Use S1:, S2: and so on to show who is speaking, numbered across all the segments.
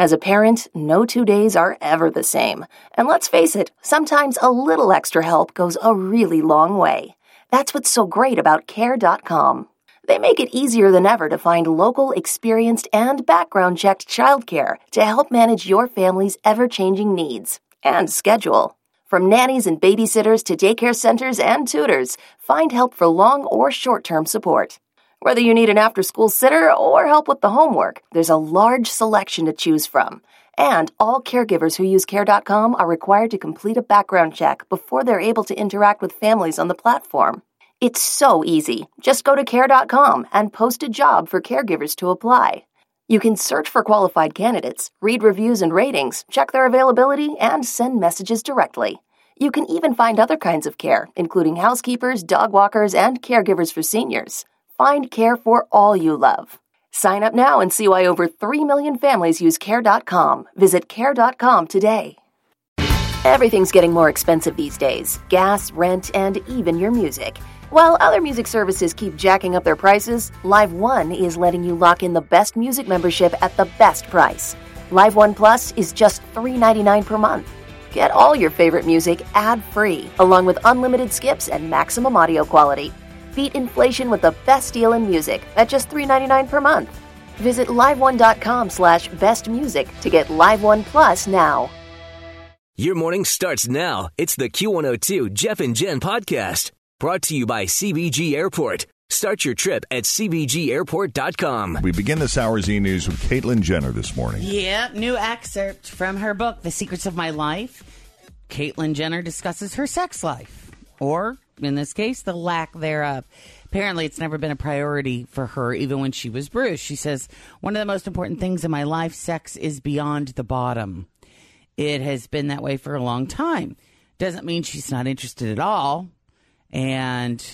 S1: As a parent, no two days are ever the same. And let's face it, sometimes a little extra help goes a really long way. That's what's so great about Care.com. They make it easier than ever to find local, experienced, and background checked childcare to help manage your family's ever changing needs and schedule. From nannies and babysitters to daycare centers and tutors, find help for long or short term support. Whether you need an after school sitter or help with the homework, there's a large selection to choose from. And all caregivers who use Care.com are required to complete a background check before they're able to interact with families on the platform. It's so easy. Just go to Care.com and post a job for caregivers to apply. You can search for qualified candidates, read reviews and ratings, check their availability, and send messages directly. You can even find other kinds of care, including housekeepers, dog walkers, and caregivers for seniors. Find care for all you love. Sign up now and see why over 3 million families use Care.com. Visit Care.com today. Everything's getting more expensive these days gas, rent, and even your music. While other music services keep jacking up their prices, Live One is letting you lock in the best music membership at the best price. Live One Plus is just $3.99 per month. Get all your favorite music ad free, along with unlimited skips and maximum audio quality. Beat inflation with the best deal in music at just $3.99 per month. Visit liveone.com slash bestmusic to get Live One Plus now.
S2: Your morning starts now. It's the Q102 Jeff and Jen podcast brought to you by CVG Airport. Start your trip at CVGAirport.com.
S3: We begin this hour's e news with Caitlyn Jenner this morning.
S4: Yep, new excerpt from her book, The Secrets of My Life. Caitlyn Jenner discusses her sex life, or in this case, the lack thereof. Apparently, it's never been a priority for her, even when she was Bruce. She says, One of the most important things in my life, sex is beyond the bottom. It has been that way for a long time. Doesn't mean she's not interested at all. And,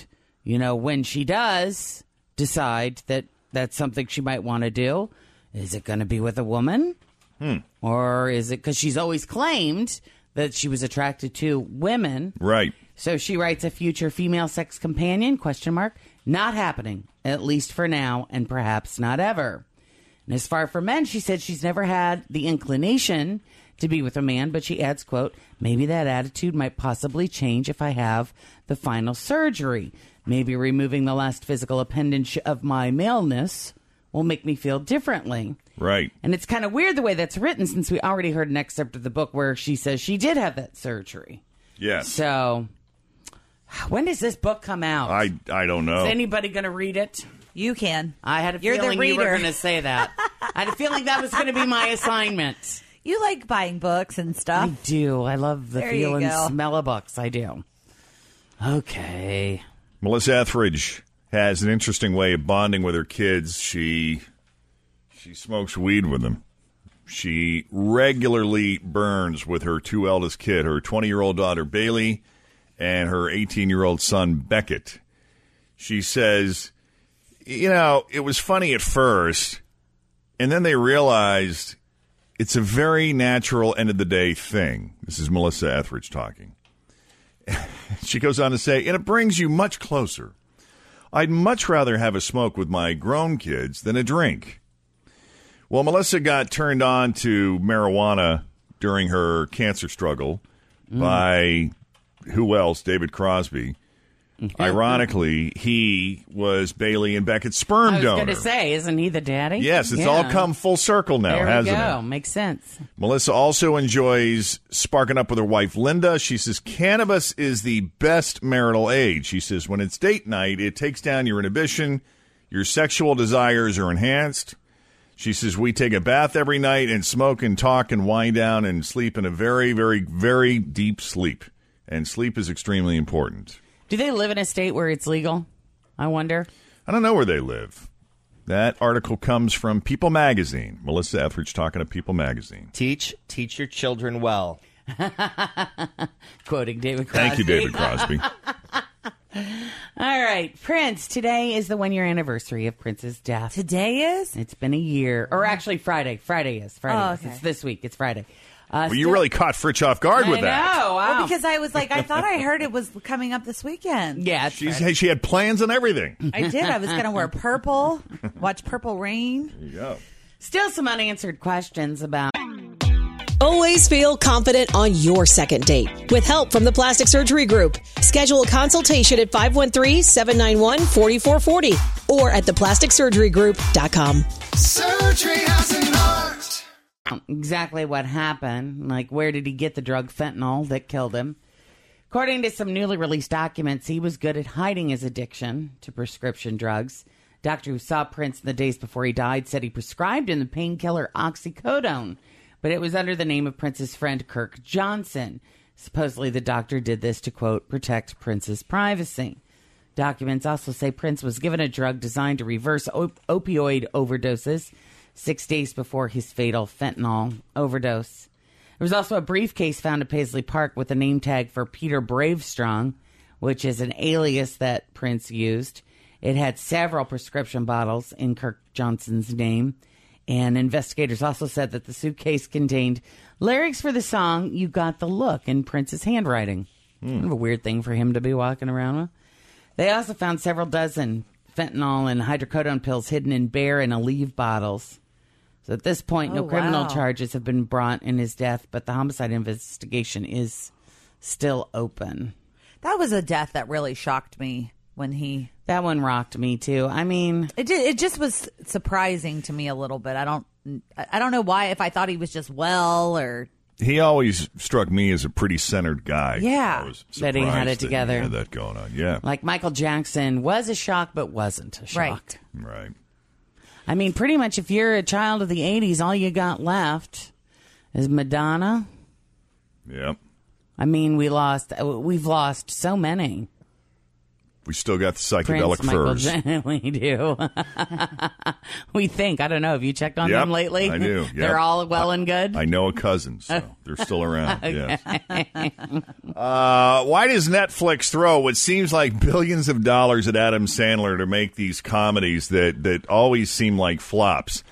S4: you know, when she does decide that that's something she might want to do, is it going to be with a woman?
S3: Hmm.
S4: Or is it because she's always claimed that she was attracted to women?
S3: Right.
S4: So she writes a future female sex companion question mark not happening at least for now and perhaps not ever. And as far for men, she said she's never had the inclination to be with a man, but she adds, quote, maybe that attitude might possibly change if I have the final surgery. Maybe removing the last physical appendage of my maleness will make me feel differently.
S3: Right.
S4: And it's kind of weird the way that's written since we already heard an excerpt of the book where she says she did have that surgery.
S3: Yes.
S4: So when does this book come out?
S3: I I don't know.
S4: Is anybody going to read it?
S5: You can.
S4: I had a
S5: You're the
S4: feeling you were
S5: reader.
S4: going to say that. I had a feeling that was going to be my assignment.
S5: You like buying books and stuff.
S4: I
S5: stuff.
S4: do. I love the
S5: There you
S4: feel and
S5: go.
S4: smell of books. I do. Okay.
S3: Melissa Etheridge has an interesting way of bonding with her kids. She she smokes weed with them. She regularly burns with her two eldest kid, her 20-year-old daughter Bailey and her 18-year-old son Beckett. She says, "You know, it was funny at first, and then they realized it's a very natural end of the day thing." This is Melissa Etheridge talking. She goes on to say, and it brings you much closer. I'd much rather have a smoke with my grown kids than a drink. Well, Melissa got turned on to marijuana during her cancer struggle mm. by who else? David Crosby. Mm-hmm. Ironically, he was Bailey and Beckett's sperm
S4: I was
S3: donor.
S4: going to say, isn't he the daddy?
S3: Yes, it's
S4: Yeah.
S3: all come full circle now,
S4: There we
S3: hasn't
S4: go.
S3: it?
S4: Makes sense.
S3: Melissa also enjoys sparking up with her wife Linda. She says cannabis is the best marital age. She says when it's date night, it takes down your inhibition, your sexual desires are enhanced. She says we take a bath every night and smoke and talk and wind down and sleep in a very, very, very deep sleep. And sleep is extremely important.
S4: Do they live in a state where it's legal? I wonder.
S3: I don't know where they live. That article comes from People Magazine. Melissa Etheridge talking to People Magazine.
S6: Teach, teach your children well.
S4: Quoting David Crosby.
S3: Thank you, David Crosby.
S4: All right, Prince. Today is the one year anniversary of Prince's death.
S5: Today is?
S4: It's been a year, or actually Friday. Friday is Friday.
S5: Oh,
S4: is.
S5: okay.
S4: It's this week. It's Friday. Uh,
S3: Well, you
S4: still-
S3: really caught Fritch off guard
S4: I
S3: with that.
S4: know. Wow.
S5: Well, because I was like, I thought I heard it was coming up this weekend.
S4: yeah, it's
S3: She's,
S4: Friday.
S3: she had plans and everything.
S5: I did. I was going to wear purple, watch Purple Rain.
S3: There you go.
S4: still some unanswered questions about.
S7: Always feel confident on your second date. With help from the Plastic Surgery Group, schedule a consultation at 513-791-4440 or at theplasticsurgerygroup.com.
S8: Surgery has an art.
S4: Um, exactly what happened. Like, where did he get the drug fentanyl that killed him? According to some newly released documents, he was good at hiding his addiction to prescription drugs. Doctor who saw Prince in the days before he died said he prescribed him the painkiller oxycodone, but it was under the name of Prince's friend Kirk Johnson. Supposedly, the doctor did this to quote protect Prince's privacy. Documents also say Prince was given a drug designed to reverse op- opioid overdoses six days before his fatal fentanyl overdose. There was also a briefcase found at Paisley Park with a name tag for Peter Bravestrong, which is an alias that Prince used. It had several prescription bottles in Kirk Johnson's name. And investigators also said that the suitcase contained lyrics for the song You Got the Look in Prince's handwriting. Hmm. Kind of a weird thing for him to be walking around with. They also found several dozen fentanyl and hydrocodone pills hidden in Bayer and Aleve bottles. So at this point, no
S5: Oh,
S4: criminal
S5: wow.
S4: charges have been brought in his death, but the homicide investigation is still open.
S5: That was a death that really shocked me when he.
S4: That one rocked me too. I mean,
S5: It did, it just was surprising to me a little bit. I don't I I don't know why if I thought he was just well or
S3: He always struck me as a pretty centered guy.
S5: Yeah.
S3: I was
S4: That he had it together.
S3: That he had that going on. Yeah.
S4: like Michael Jackson was a shock, but wasn't a shock.
S5: Right.
S3: right.
S4: I mean, pretty much if you're a child of the 80s, all you got left is Madonna.
S3: Yep.
S4: I mean, we lost, we've lost so many.
S3: We still got the psychedelic
S4: Prince,
S3: furs.
S4: We do. we think. I don't know. Have you checked on
S3: Yep,
S4: them lately?
S3: I do, yep.
S4: They're all well and good.
S3: I know a cousin, so they're still around. Yes. Uh, why does Netflix throw what seems like billions of dollars at Adam Sandler to make these comedies that, that always seem like flops?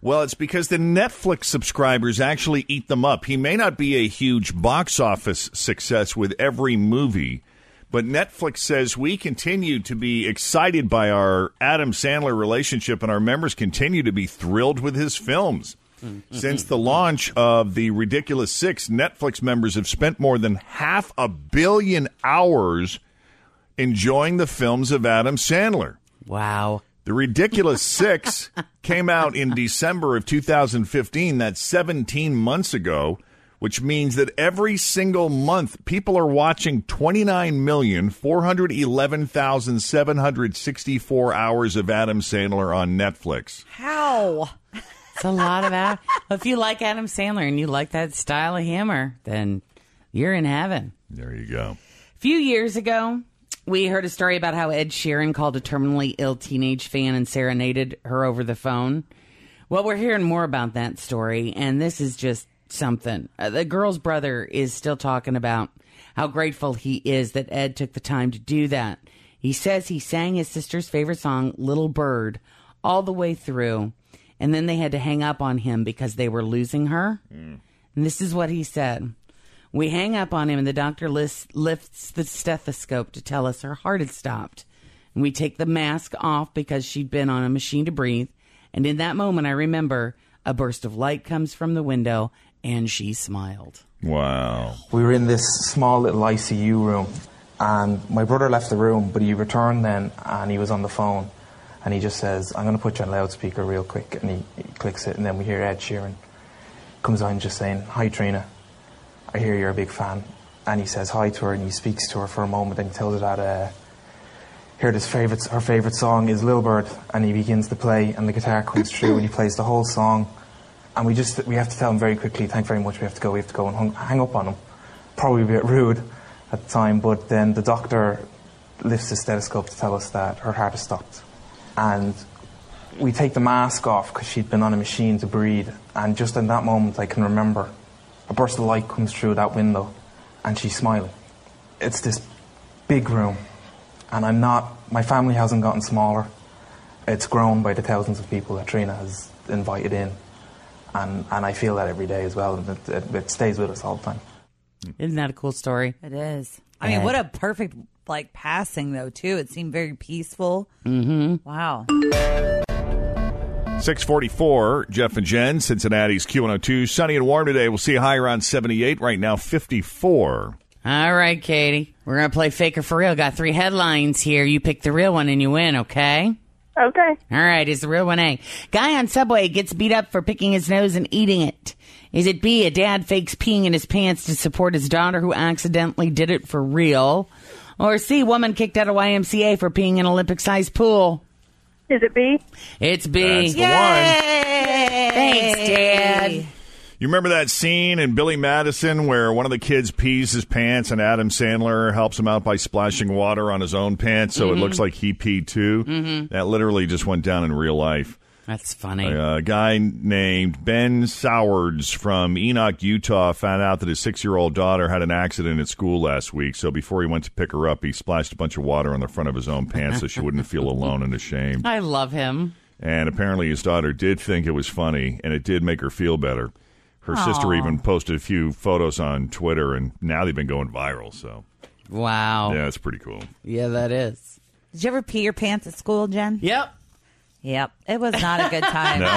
S3: Well, it's because the Netflix subscribers actually eat them up. He may not be a huge box office success with every movie, but Netflix says we continue to be excited by our Adam Sandler relationship, and our members continue to be thrilled with his films. Mm-hmm. Since the launch of the Ridiculous Six, Netflix members have spent more than half a billion hours enjoying the films of Adam Sandler.
S4: wow.
S3: The Ridiculous Six came out in December of 2015. That's 17 months ago, which means that every single month people are watching 29,411,764 hours of Adam Sandler on Netflix.
S5: how
S4: It's a lot of that. if you like Adam Sandler and you like that style of humor, then you're in heaven.
S3: There you go.
S4: A few years ago, we heard a story about how Ed Sheeran called a terminally ill teenage fan and serenaded her over the phone. Well, we're hearing more about that story, and this is just something. Uh, the girl's brother is still talking about how grateful he is that Ed took the time to do that. He says he sang his sister's favorite song, Little Bird, all the way through, and then they had to hang up on him because they were losing her. And this is what he said. We hang up on him, and the doctor lifts, lifts the stethoscope to tell us her heart had stopped. And we take the mask off because she'd been on a machine to breathe. And in that moment, I remember a burst of light comes from the window, and she smiled.
S3: Wow.
S9: We were in this small little ICU room, And my brother left the room, but he returned then and he was on the phone. And he just says, I'm going to put you on loudspeaker real quick. And he, he clicks it, and then we hear Ed Sheeran comes on just saying, Hi, Trina. I hear you're a big fan. And he says hi to her and he speaks to her for a moment and he tells her that uh, heard his favorite, her favourite song is Lil Bird. And he begins to play and the guitar comes through and he plays the whole song. And we just, we have to tell him very quickly, thank very much, we have to go, we have to go and hung, hang up on him. Probably a bit rude at the time, but then the doctor lifts his stethoscope to tell us that her heart has stopped. And we take the mask off because she'd been on a machine to breathe. And just in that moment, I can remember a burst of light comes through that window and she's smiling. It's this big room. And I'm not, my family hasn't gotten smaller. It's grown by the thousands of people that Trina has invited in. And, and I feel that every day as well. And it, it, it stays with us all the time.
S4: Isn't that a cool story?
S5: It is. I mean, what a perfect like passing though too. It seemed very peaceful.
S4: Mm-hmm.
S5: Wow.
S3: 644, Jeff and Jen, Cincinnati's Q102. Sunny and warm today. We'll see a high around 78. Right now, 54.
S4: All right, Katie. We're going to play Faker for Real. Got three headlines here. You pick the real one and you win, okay?
S10: Okay.
S4: All right, is the real one A. Guy on Subway gets beat up for picking his nose and eating it. Is it B, a dad fakes peeing in his pants to support his daughter who accidentally did it for real? Or C, woman kicked out of YMCA for peeing in Olympic sized pool?
S10: Is it B?
S4: It's B.
S3: That's the one.
S4: Thanks, Dad.
S3: You remember that scene in Billy Madison where one of the kids pees his pants and Adam Sandler helps him out by splashing water on his own pants so it
S4: Mhm.
S3: looks like he peed too?
S4: Mhm.
S3: That literally just went down in real life.
S4: That's funny.
S3: A, guy named Ben Sowards from Enoch, Utah, found out that his six year old daughter had an accident at school last week. So before he went to pick her up, he splashed a bunch of water on the front of his own pants so she wouldn't feel alone and ashamed.
S4: I love him.
S3: And apparently, his daughter did think it was funny, and it did make her feel better. Her sister even posted a few photos on Twitter, and now they've been going viral. So,
S4: Wow.
S3: yeah, it's pretty cool.
S4: Yeah, that is.
S5: Did you ever pee your pants at school, Jen?
S4: Yep.
S5: Yep. It was not a good time.
S3: No.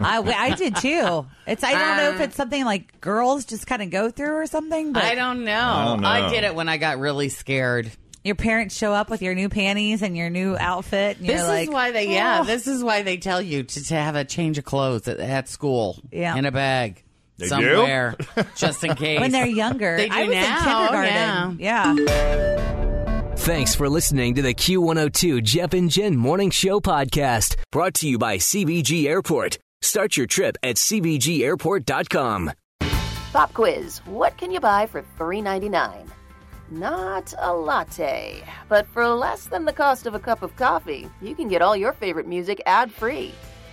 S5: I, I did too. It's I don't know if um, it's something like girls just kind of go through or something. But
S4: I don't know.
S3: I don't know.
S4: I did it when I got really scared.
S5: Your parents show up with your new panties and your new outfit. And
S4: This
S5: you're
S4: is
S5: like,
S4: why they, yeah,
S5: "Oh."
S4: this is why they tell you to, to have a change of clothes at, at school.
S5: Yeah.
S4: In a bag.
S3: They do?
S4: somewhere. just in case.
S5: when they're younger.
S4: They do
S5: I was
S4: now,
S5: in kindergarten. yeah.
S2: Thanks for listening to the Q102 Jeff and Jen Morning Show podcast, brought to you by CVG Airport. Start your trip at CVGAirport.com.
S1: Pop quiz. What can you buy for $3.99? Not a latte, but for less than the cost of a cup of coffee, you can get all your favorite music ad free.